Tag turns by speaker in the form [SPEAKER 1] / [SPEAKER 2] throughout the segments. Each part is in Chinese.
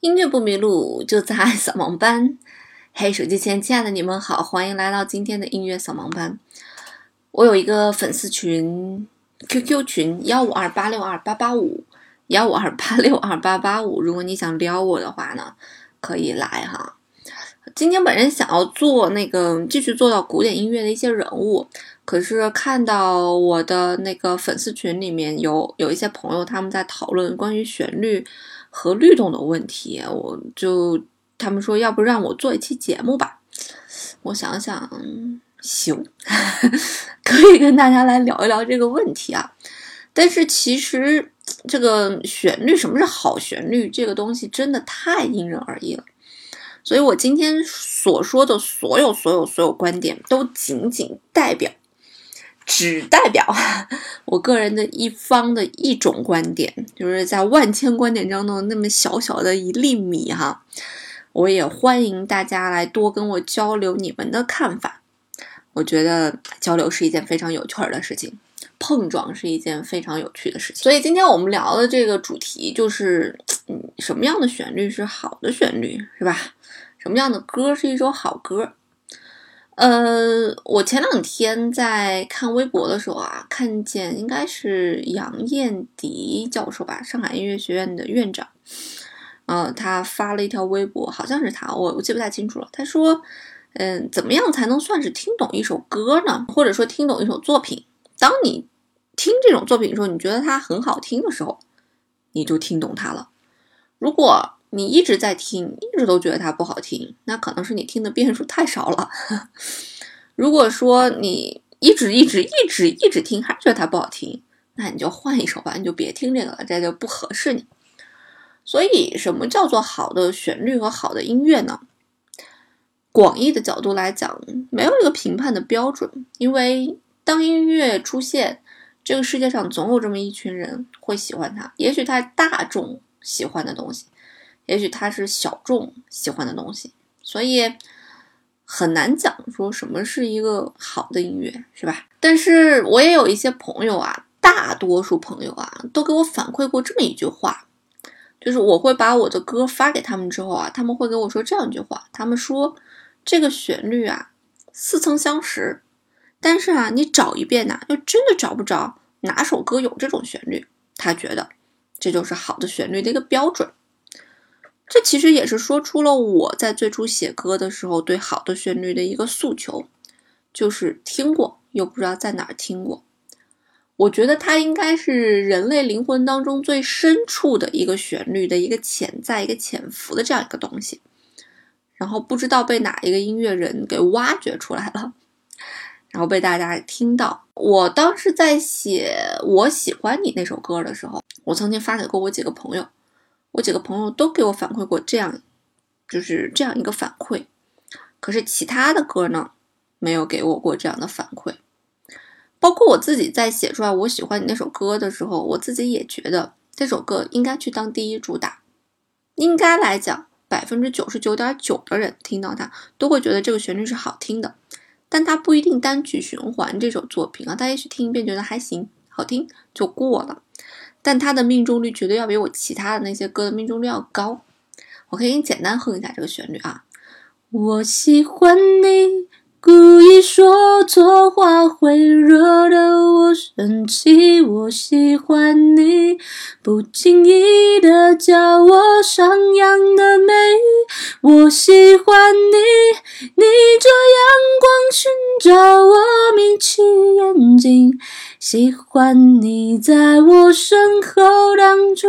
[SPEAKER 1] 音乐不迷路，就在扫盲班。嘿，手机前亲爱的你们好，欢迎来到今天的音乐扫盲班。我有一个粉丝群，QQ 群幺五二八六二八八五幺五二八六二八八五。如果你想撩我的话呢，可以来哈。今天本人想要做那个继续做到古典音乐的一些人物，可是看到我的那个粉丝群里面有有一些朋友他们在讨论关于旋律和律动的问题，我就他们说要不让我做一期节目吧，我想想行，可以跟大家来聊一聊这个问题啊。但是其实这个旋律，什么是好旋律，这个东西真的太因人而异了。所以我今天所说的所有、所有、所有观点，都仅仅代表，只代表 我个人的一方的一种观点，就是在万千观点当中那么小小的一粒米哈。我也欢迎大家来多跟我交流你们的看法，我觉得交流是一件非常有趣的事情，碰撞是一件非常有趣的事情。所以今天我们聊的这个主题就是，嗯，什么样的旋律是好的旋律，是吧？什么样的歌是一首好歌？呃，我前两天在看微博的时候啊，看见应该是杨燕迪教授吧，上海音乐学院的院长，呃，他发了一条微博，好像是他，我我记不太清楚了。他说，嗯，怎么样才能算是听懂一首歌呢？或者说听懂一首作品？当你听这种作品的时候，你觉得它很好听的时候，你就听懂它了。如果你一直在听，一直都觉得它不好听，那可能是你听的遍数太少了。如果说你一直一直一直一直听，还觉得它不好听，那你就换一首吧，你就别听这个了，这就不合适你。所以，什么叫做好的旋律和好的音乐呢？广义的角度来讲，没有一个评判的标准，因为当音乐出现，这个世界上总有这么一群人会喜欢它，也许它大众喜欢的东西。也许它是小众喜欢的东西，所以很难讲说什么是一个好的音乐，是吧？但是我也有一些朋友啊，大多数朋友啊，都给我反馈过这么一句话，就是我会把我的歌发给他们之后啊，他们会给我说这样一句话，他们说这个旋律啊似曾相识，但是啊你找一遍呐，又真的找不着哪首歌有这种旋律，他觉得这就是好的旋律的一个标准。这其实也是说出了我在最初写歌的时候对好的旋律的一个诉求，就是听过又不知道在哪儿听过。我觉得它应该是人类灵魂当中最深处的一个旋律的一个潜在、一个潜伏的这样一个东西，然后不知道被哪一个音乐人给挖掘出来了，然后被大家听到。我当时在写《我喜欢你》那首歌的时候，我曾经发给过我几个朋友。我几个朋友都给我反馈过这样，就是这样一个反馈。可是其他的歌呢，没有给我过这样的反馈。包括我自己在写出来我喜欢你那首歌的时候，我自己也觉得这首歌应该去当第一主打。应该来讲，百分之九十九点九的人听到它都会觉得这个旋律是好听的，但它不一定单曲循环这首作品啊，他也许听一遍觉得还行，好听就过了。但他的命中率绝对要比我其他的那些歌的命中率要高。我可以给你简单哼一下这个旋律啊。我喜欢你，故意说错话会惹得我生气。我喜欢你，不经意的叫我上扬的美。我喜欢你，逆着阳光寻找我眯起眼睛。喜欢你在我身后挡住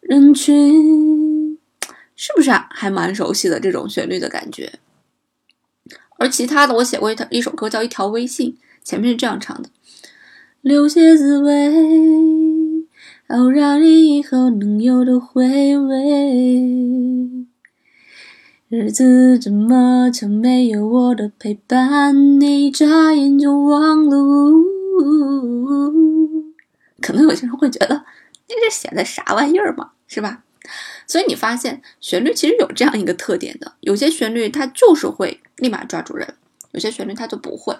[SPEAKER 1] 人群，是不是啊？还蛮熟悉的这种旋律的感觉。而其他的，我写过一条一首歌叫《一条微信》，前面是这样唱的：留些滋味，好让你以后能有的回味。日子这么长，没有我的陪伴，你眨眼就忘了。可能有些人会觉得，你这写的啥玩意儿嘛，是吧？所以你发现旋律其实有这样一个特点的，有些旋律它就是会立马抓住人，有些旋律它就不会。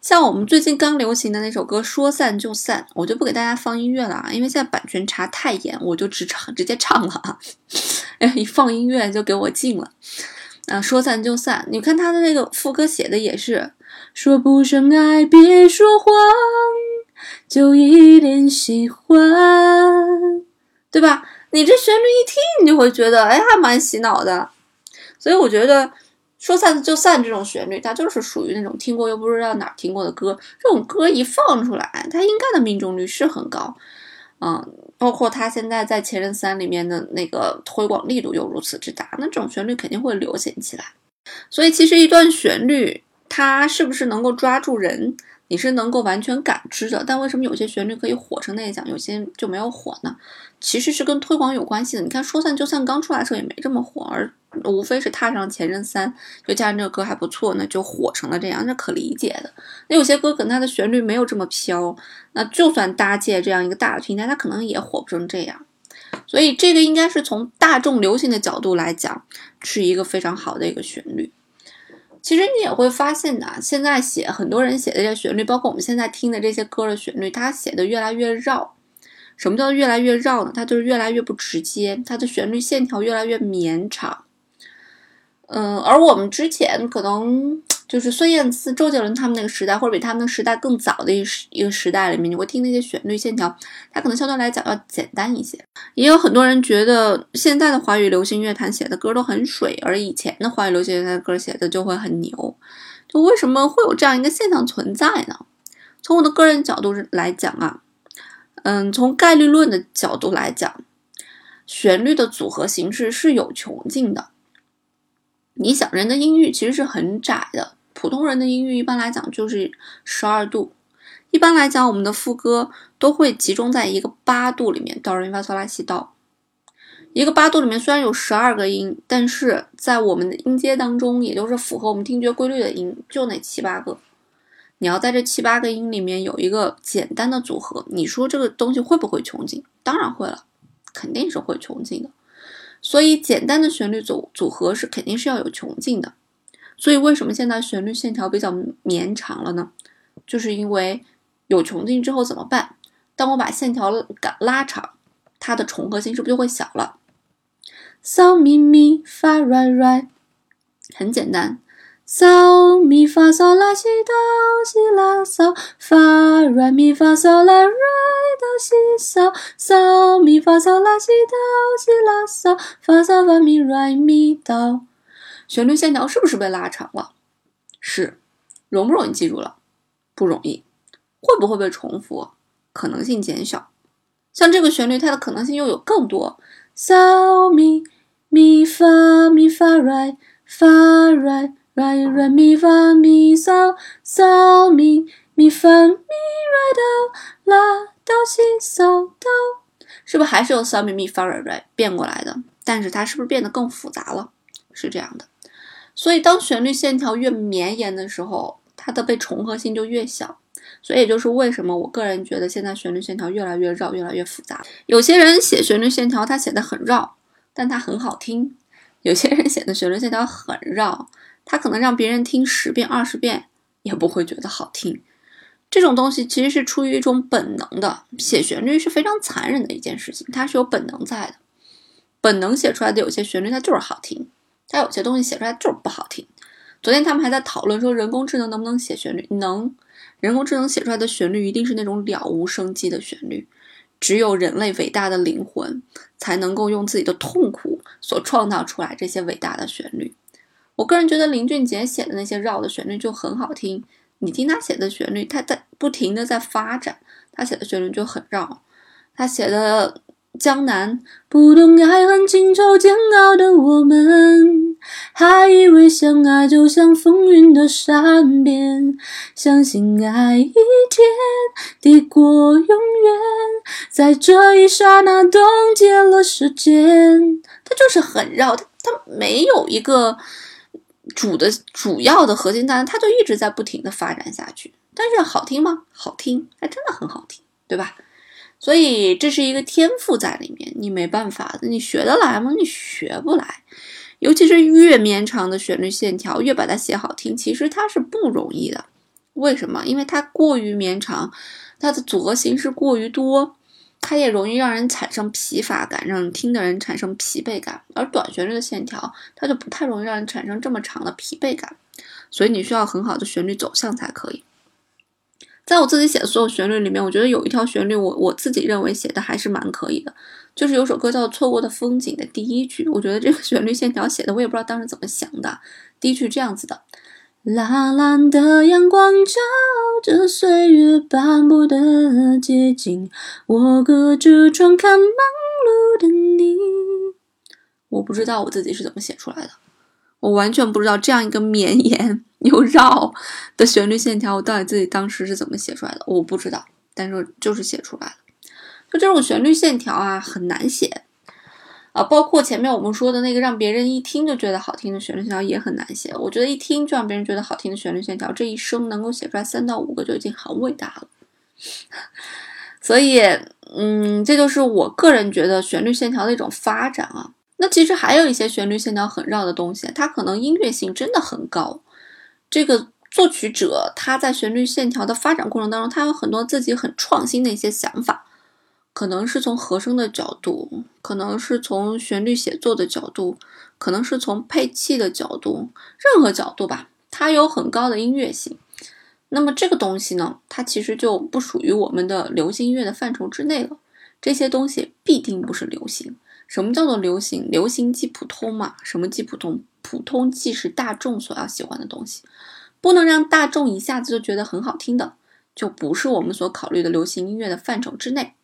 [SPEAKER 1] 像我们最近刚流行的那首歌《说散就散》，我就不给大家放音乐了啊，因为现在版权查太严，我就直唱直接唱了啊。哎，一放音乐就给我禁了。啊，说散就散，你看他的那个副歌写的也是，说不上爱，别说谎，就一点喜欢，对吧？你这旋律一听，你就会觉得，哎，还蛮洗脑的。所以我觉得，说散就散这种旋律，它就是属于那种听过又不知道哪儿听过的歌。这种歌一放出来，它应该的命中率是很高。嗯，包括他现在在《前任三》里面的那个推广力度又如此之大，那这种旋律肯定会流行起来。所以，其实一段旋律，它是不是能够抓住人？你是能够完全感知的，但为什么有些旋律可以火成那样，有些就没有火呢？其实是跟推广有关系的。你看，说散就散刚出来的时候也没这么火，而无非是踏上前任三，就加上这个歌还不错，那就火成了这样，那可理解的。那有些歌可能它的旋律没有这么飘，那就算搭建这样一个大的平台，它可能也火不成这样。所以这个应该是从大众流行的角度来讲，是一个非常好的一个旋律。其实你也会发现的，现在写很多人写的这些旋律，包括我们现在听的这些歌的旋律，它写的越来越绕。什么叫越来越绕呢？它就是越来越不直接，它的旋律线条越来越绵长。嗯，而我们之前可能。就是孙燕姿、周杰伦他们那个时代，或者比他们的时代更早的一时一个时代里面，你会听那些旋律线条，它可能相对来讲要简单一些。也有很多人觉得现在的华语流行乐坛写的歌都很水，而以前的华语流行乐坛的歌写的就会很牛。就为什么会有这样一个现象存在呢？从我的个人角度来讲啊，嗯，从概率论的角度来讲，旋律的组合形式是有穷尽的。你想，人的音域其实是很窄的。普通人的音域一般来讲就是十二度，一般来讲我们的副歌都会集中在一个八度里面，哆瑞咪发嗦拉西哆。一个八度里面虽然有十二个音，但是在我们的音阶当中，也就是符合我们听觉规律的音，就那七八个。你要在这七八个音里面有一个简单的组合，你说这个东西会不会穷尽？当然会了，肯定是会穷尽的。所以简单的旋律组组合是肯定是要有穷尽的。所以，为什么现在旋律线条比较绵长了呢？就是因为有穷尽之后怎么办？当我把线条拉拉长，它的重合性是不是就会小了？嗦咪咪发瑞瑞，很简单。嗦咪发嗦拉西哆西拉嗦，发瑞咪发嗦拉瑞哆西嗦，嗦咪发嗦拉西哆西拉嗦，发嗦发咪瑞咪哆。旋律线条是不是被拉长了？是，容不容易记住了？不容易。会不会被重复？可能性减小。像这个旋律，它的可能性又有更多。嗦咪咪发咪发瑞发瑞瑞瑞咪发咪嗦嗦咪咪发咪瑞哆拉哆西嗦哆，是不是还是由嗦咪咪发瑞瑞变过来的？但是它是不是变得更复杂了？是这样的。所以，当旋律线条越绵延的时候，它的被重合性就越小。所以，也就是为什么我个人觉得现在旋律线条越来越绕，越来越复杂。有些人写旋律线条，他写的很绕，但他很好听；有些人写的旋律线条很绕，他可能让别人听十遍、二十遍也不会觉得好听。这种东西其实是出于一种本能的。写旋律是非常残忍的一件事情，它是有本能在的。本能写出来的有些旋律，它就是好听。它有些东西写出来就是不好听。昨天他们还在讨论说，人工智能能不能写旋律？能，人工智能写出来的旋律一定是那种了无生机的旋律。只有人类伟大的灵魂才能够用自己的痛苦所创造出来这些伟大的旋律。我个人觉得林俊杰写的那些绕的旋律就很好听。你听他写的旋律，他在不停的在发展，他写的旋律就很绕。他写的。江南，不懂爱恨情仇煎熬的我们，还以为相爱就像风云的善变，相信爱一天抵过永远，在这一刹那冻结了时间。它就是很绕，它它没有一个主的主要的核心单，它就一直在不停的发展下去。但是好听吗？好听，还真的很好听，对吧？所以这是一个天赋在里面，你没办法，你学得来吗？你学不来。尤其是越绵长的旋律线条，越把它写好听，其实它是不容易的。为什么？因为它过于绵长，它的组合形式过于多，它也容易让人产生疲乏感，让听的人产生疲惫感。而短旋律的线条，它就不太容易让人产生这么长的疲惫感。所以你需要很好的旋律走向才可以。在我自己写的所有旋律里面，我觉得有一条旋律，我我自己认为写的还是蛮可以的，就是有首歌叫《错过的风景》的第一句，我觉得这个旋律线条写的，我也不知道当时怎么想的。第一句这样子的：蓝蓝的阳光照着岁月斑驳的街景，我隔着窗看忙碌的你。我不知道我自己是怎么写出来的。我完全不知道这样一个绵延 又绕的旋律线条，我到底自己当时是怎么写出来的？我不知道，但是就是写出来了。就这种旋律线条啊，很难写啊。包括前面我们说的那个让别人一听就觉得好听的旋律线条也很难写。我觉得一听就让别人觉得好听的旋律线条，这一生能够写出来三到五个就已经很伟大了。所以，嗯，这就是我个人觉得旋律线条的一种发展啊。那其实还有一些旋律线条很绕的东西，它可能音乐性真的很高。这个作曲者他在旋律线条的发展过程当中，他有很多自己很创新的一些想法，可能是从和声的角度，可能是从旋律写作的角度，可能是从配器的角度，任何角度吧，它有很高的音乐性。那么这个东西呢，它其实就不属于我们的流行音乐的范畴之内了。这些东西必定不是流行。什么叫做流行？流行即普通嘛？什么即普通？普通即是大众所要喜欢的东西，不能让大众一下子就觉得很好听的，就不是我们所考虑的流行音乐的范畴之内。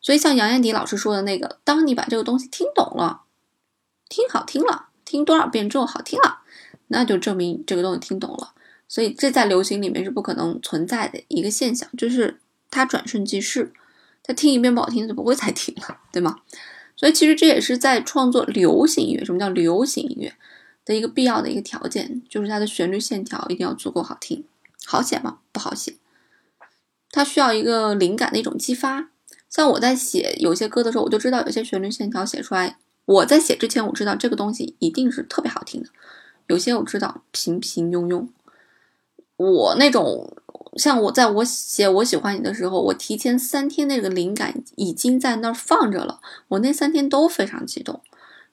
[SPEAKER 1] 所以像杨艳迪老师说的那个，当你把这个东西听懂了，听好听了，听多少遍之后好听了，那就证明这个东西听懂了。所以这在流行里面是不可能存在的一个现象，就是它转瞬即逝，他听一遍不好听就不会再听了，对吗？所以其实这也是在创作流行音乐。什么叫流行音乐的一个必要的一个条件，就是它的旋律线条一定要足够好听。好写吗？不好写。它需要一个灵感的一种激发。像我在写有些歌的时候，我就知道有些旋律线条写出来，我在写之前我知道这个东西一定是特别好听的。有些我知道平平庸庸。我那种。像我在我写我喜欢你的时候，我提前三天那个灵感已经在那儿放着了。我那三天都非常激动，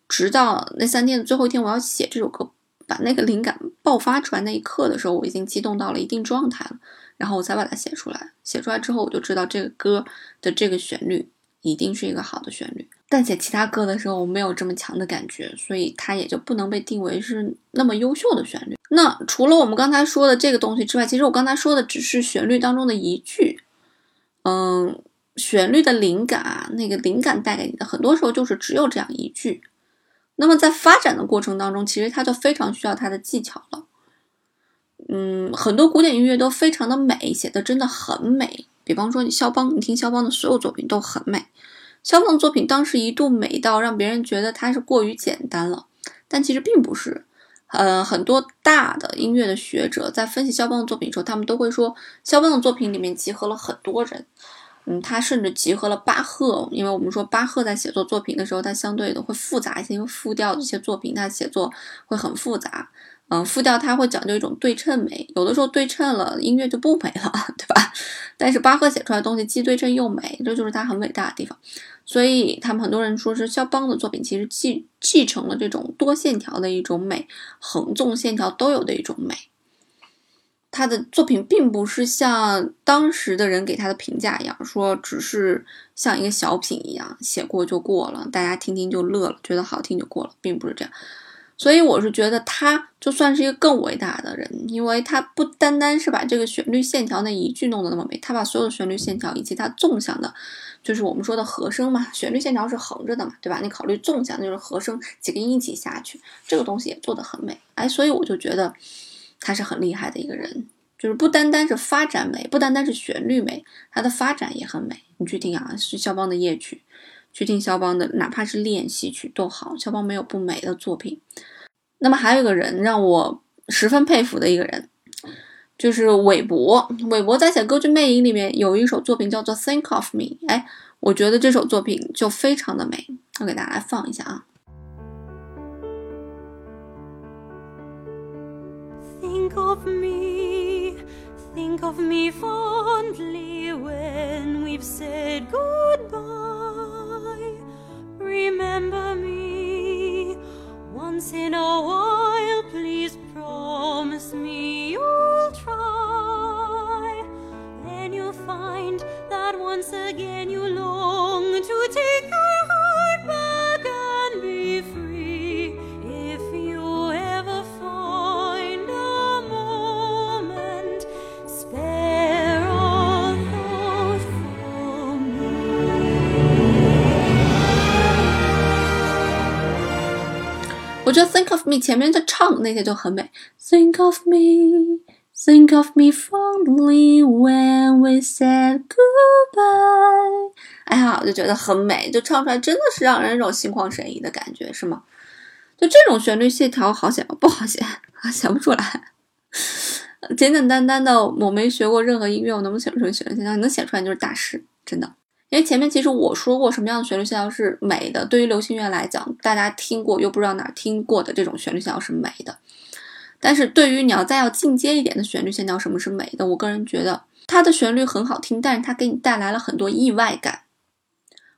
[SPEAKER 1] 直到那三天的最后一天，我要写这首歌，把那个灵感爆发出来那一刻的时候，我已经激动到了一定状态了，然后我才把它写出来。写出来之后，我就知道这个歌的这个旋律一定是一个好的旋律。但写其他歌的时候，我没有这么强的感觉，所以它也就不能被定为是那么优秀的旋律。那除了我们刚才说的这个东西之外，其实我刚才说的只是旋律当中的一句，嗯，旋律的灵感啊，那个灵感带给你的，很多时候就是只有这样一句。那么在发展的过程当中，其实它就非常需要它的技巧了。嗯，很多古典音乐都非常的美，写的真的很美。比方说你肖邦，你听肖邦的所有作品都很美。肖邦的作品当时一度美到让别人觉得它是过于简单了，但其实并不是。呃，很多大的音乐的学者在分析肖邦的作品的时候，他们都会说，肖邦的作品里面集合了很多人，嗯，他甚至集合了巴赫，因为我们说巴赫在写作作品的时候，他相对的会复杂一些，因为复调的一些作品，他写作会很复杂，嗯，复调它会讲究一种对称美，有的时候对称了，音乐就不美了，对吧？但是巴赫写出来的东西既对称又美，这就是他很伟大的地方。所以他们很多人说是肖邦的作品，其实继继承了这种多线条的一种美，横纵线条都有的一种美。他的作品并不是像当时的人给他的评价一样，说只是像一个小品一样写过就过了，大家听听就乐了，觉得好听就过了，并不是这样。所以我是觉得他就算是一个更伟大的人，因为他不单单是把这个旋律线条那一句弄得那么美，他把所有的旋律线条以及他纵向的。就是我们说的和声嘛，旋律线条是横着的嘛，对吧？你考虑纵向，那就是和声几个音一起下去，这个东西也做得很美，哎，所以我就觉得他是很厉害的一个人，就是不单单是发展美，不单单是旋律美，他的发展也很美。你去听啊，是肖邦的夜曲，去听肖邦的，哪怕是练习曲都好，肖邦没有不美的作品。那么还有一个人让我十分佩服的一个人。就是韦伯，韦伯在写《歌剧魅影》里面有一首作品叫做《Think of Me》，哎，我觉得这首作品就非常的美，我给大家来放一下啊。Think of me,
[SPEAKER 2] Think of me fondly when we've said goodbye. Remember me once in a while. Please promise me you'll try. Then you'll find that once again you long to
[SPEAKER 1] 觉得 Think of Me 前面在唱那些就很美，Think of me。Think of me fondly when we said goodbye。哎呀，我就觉得很美，就唱出来真的是让人一种心旷神怡的感觉，是吗？就这种旋律线条好写吗？不好写，写不出来。简简单单的，我没学过任何音乐，我能不能写出旋律线条？能写出来就是大师，真的。因为前面其实我说过什么样的旋律线条是美的，对于流行乐来讲，大家听过又不知道哪听过的这种旋律线条是美的。但是对于你要再要进阶一点的旋律线条，什么是美的？我个人觉得它的旋律很好听，但是它给你带来了很多意外感。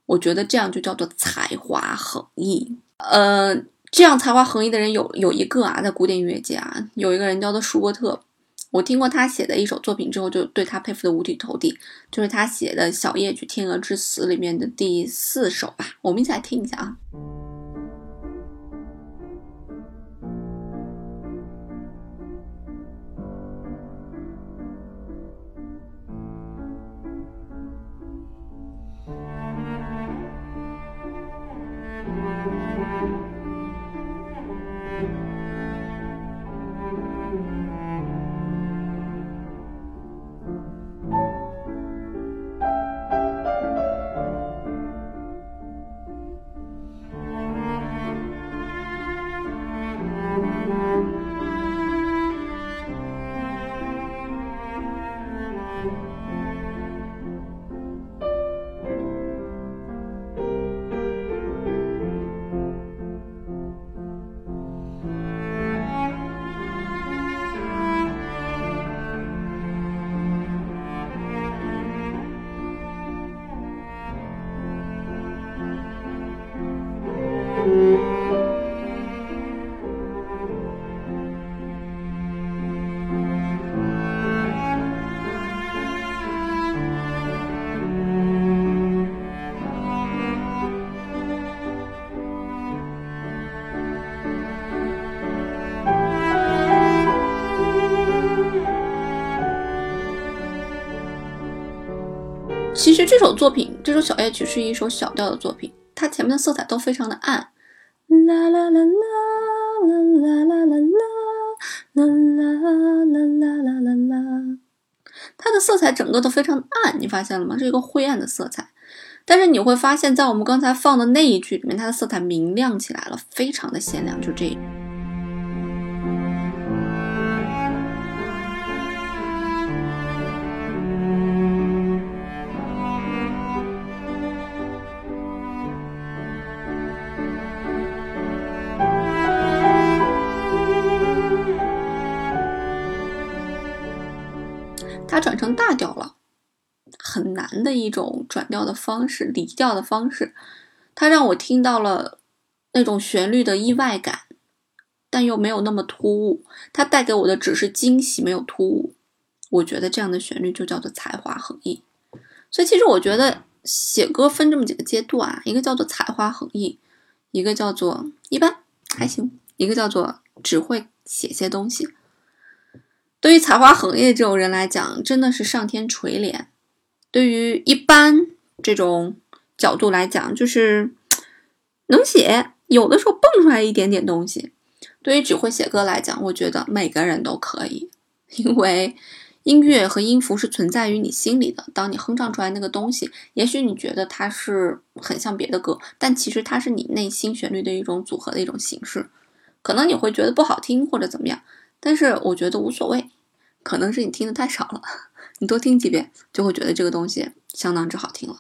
[SPEAKER 1] 我觉得这样就叫做才华横溢。呃，这样才华横溢的人有有一个啊，在古典音乐界啊，有一个人叫做舒伯特。我听过他写的一首作品之后，就对他佩服的五体投地。就是他写的小夜曲《天鹅之死》里面的第四首吧，我们一起来听一下啊。这首作品，这首小夜曲是一首小调的作品，它前面的色彩都非常的暗，啦啦啦啦啦啦啦啦啦啦啦啦啦啦啦，它的色彩整个都非常暗，你发现了吗？是一个灰暗的色彩。但是你会发现在我们刚才放的那一句里面，它的色彩明亮起来了，非常的鲜亮，就这。它转成大调了，很难的一种转调的方式，离调的方式。它让我听到了那种旋律的意外感，但又没有那么突兀。它带给我的只是惊喜，没有突兀。我觉得这样的旋律就叫做才华横溢。所以其实我觉得写歌分这么几个阶段啊，一个叫做才华横溢，一个叫做一般还行，一个叫做只会写些东西。对于才华横溢这种人来讲，真的是上天垂怜；对于一般这种角度来讲，就是能写，有的时候蹦出来一点点东西。对于只会写歌来讲，我觉得每个人都可以，因为音乐和音符是存在于你心里的。当你哼唱出来那个东西，也许你觉得它是很像别的歌，但其实它是你内心旋律的一种组合的一种形式。可能你会觉得不好听或者怎么样，但是我觉得无所谓。可能是你听的太少了，你多听几遍就会觉得这个东西相当之好听了。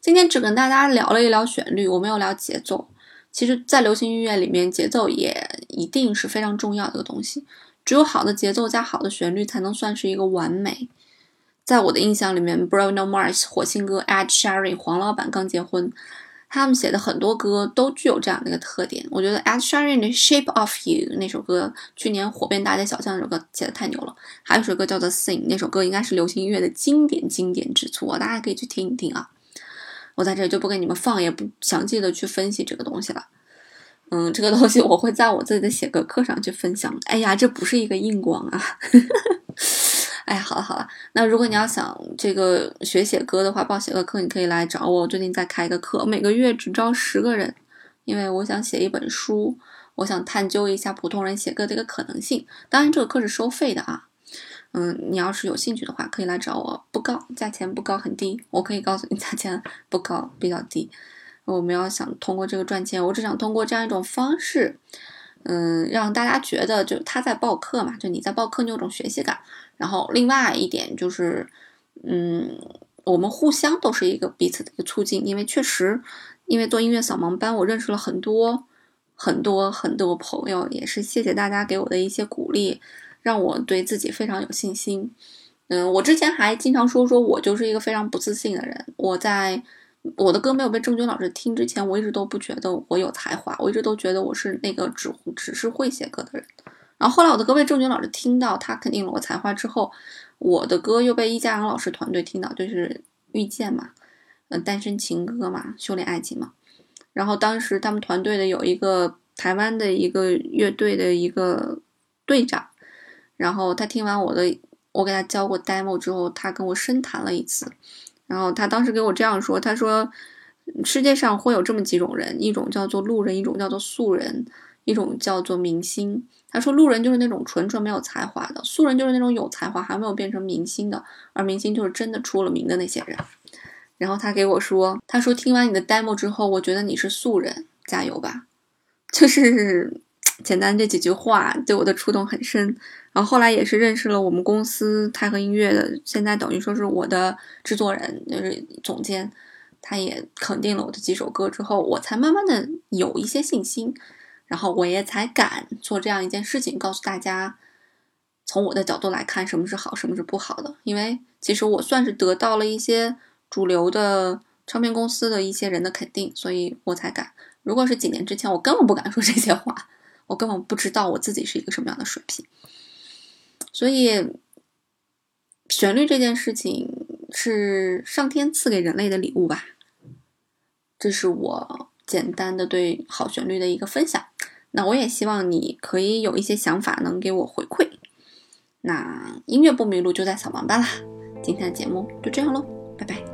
[SPEAKER 1] 今天只跟大家聊了一聊旋律，我没有聊节奏。其实，在流行音乐里面，节奏也一定是非常重要的一个东西。只有好的节奏加好的旋律才能算是一个完美。在我的印象里面，Bruno Mars、火星哥、Ed Sheeran、黄老板刚结婚，他们写的很多歌都具有这样的一个特点。我觉得 Ed Sheeran 的《Shape of You》那首歌去年火遍大街小巷，那首歌写的太牛了。还有首歌叫做《Sing》，那首歌应该是流行音乐的经典经典之作，大家可以去听一听啊。我在这里就不给你们放，也不详细的去分析这个东西了。嗯，这个东西我会在我自己的写歌课上去分享。哎呀，这不是一个硬广啊！哎，好了好了，那如果你要想这个学写歌的话，报写歌课，你可以来找我。我最近在开一个课，每个月只招十个人，因为我想写一本书，我想探究一下普通人写歌的一个可能性。当然，这个课是收费的啊。嗯，你要是有兴趣的话，可以来找我，不高，价钱不高，很低。我可以告诉你，价钱不高，比较低。我们要想通过这个赚钱，我只想通过这样一种方式。嗯，让大家觉得就他在报课嘛，就你在报课，你有种学习感。然后另外一点就是，嗯，我们互相都是一个彼此的一个促进。因为确实，因为做音乐扫盲班，我认识了很多很多很多朋友，也是谢谢大家给我的一些鼓励，让我对自己非常有信心。嗯，我之前还经常说说我就是一个非常不自信的人，我在。我的歌没有被郑钧老师听之前，我一直都不觉得我有才华，我一直都觉得我是那个只只是会写歌的人。然后后来我的歌被郑钧老师听到，他肯定了我才华之后，我的歌又被易家扬老师团队听到，就是遇见嘛，嗯，单身情歌嘛，修炼爱情嘛。然后当时他们团队的有一个台湾的一个乐队的一个队长，然后他听完我的，我给他教过 demo 之后，他跟我深谈了一次。然后他当时给我这样说：“他说，世界上会有这么几种人，一种叫做路人，一种叫做素人，一种叫做明星。他说，路人就是那种纯纯没有才华的，素人就是那种有才华还没有变成明星的，而明星就是真的出了名的那些人。然后他给我说：他说听完你的 demo 之后，我觉得你是素人，加油吧。就是简单这几句话对我的触动很深。”然后后来也是认识了我们公司泰和音乐的，现在等于说是我的制作人，就是总监，他也肯定了我的几首歌之后，我才慢慢的有一些信心，然后我也才敢做这样一件事情，告诉大家，从我的角度来看，什么是好，什么是不好的。因为其实我算是得到了一些主流的唱片公司的一些人的肯定，所以我才敢。如果是几年之前，我根本不敢说这些话，我根本不知道我自己是一个什么样的水平。所以，旋律这件事情是上天赐给人类的礼物吧？这是我简单的对好旋律的一个分享。那我也希望你可以有一些想法，能给我回馈。那音乐不迷路就在扫盲班啦。今天的节目就这样喽，拜拜。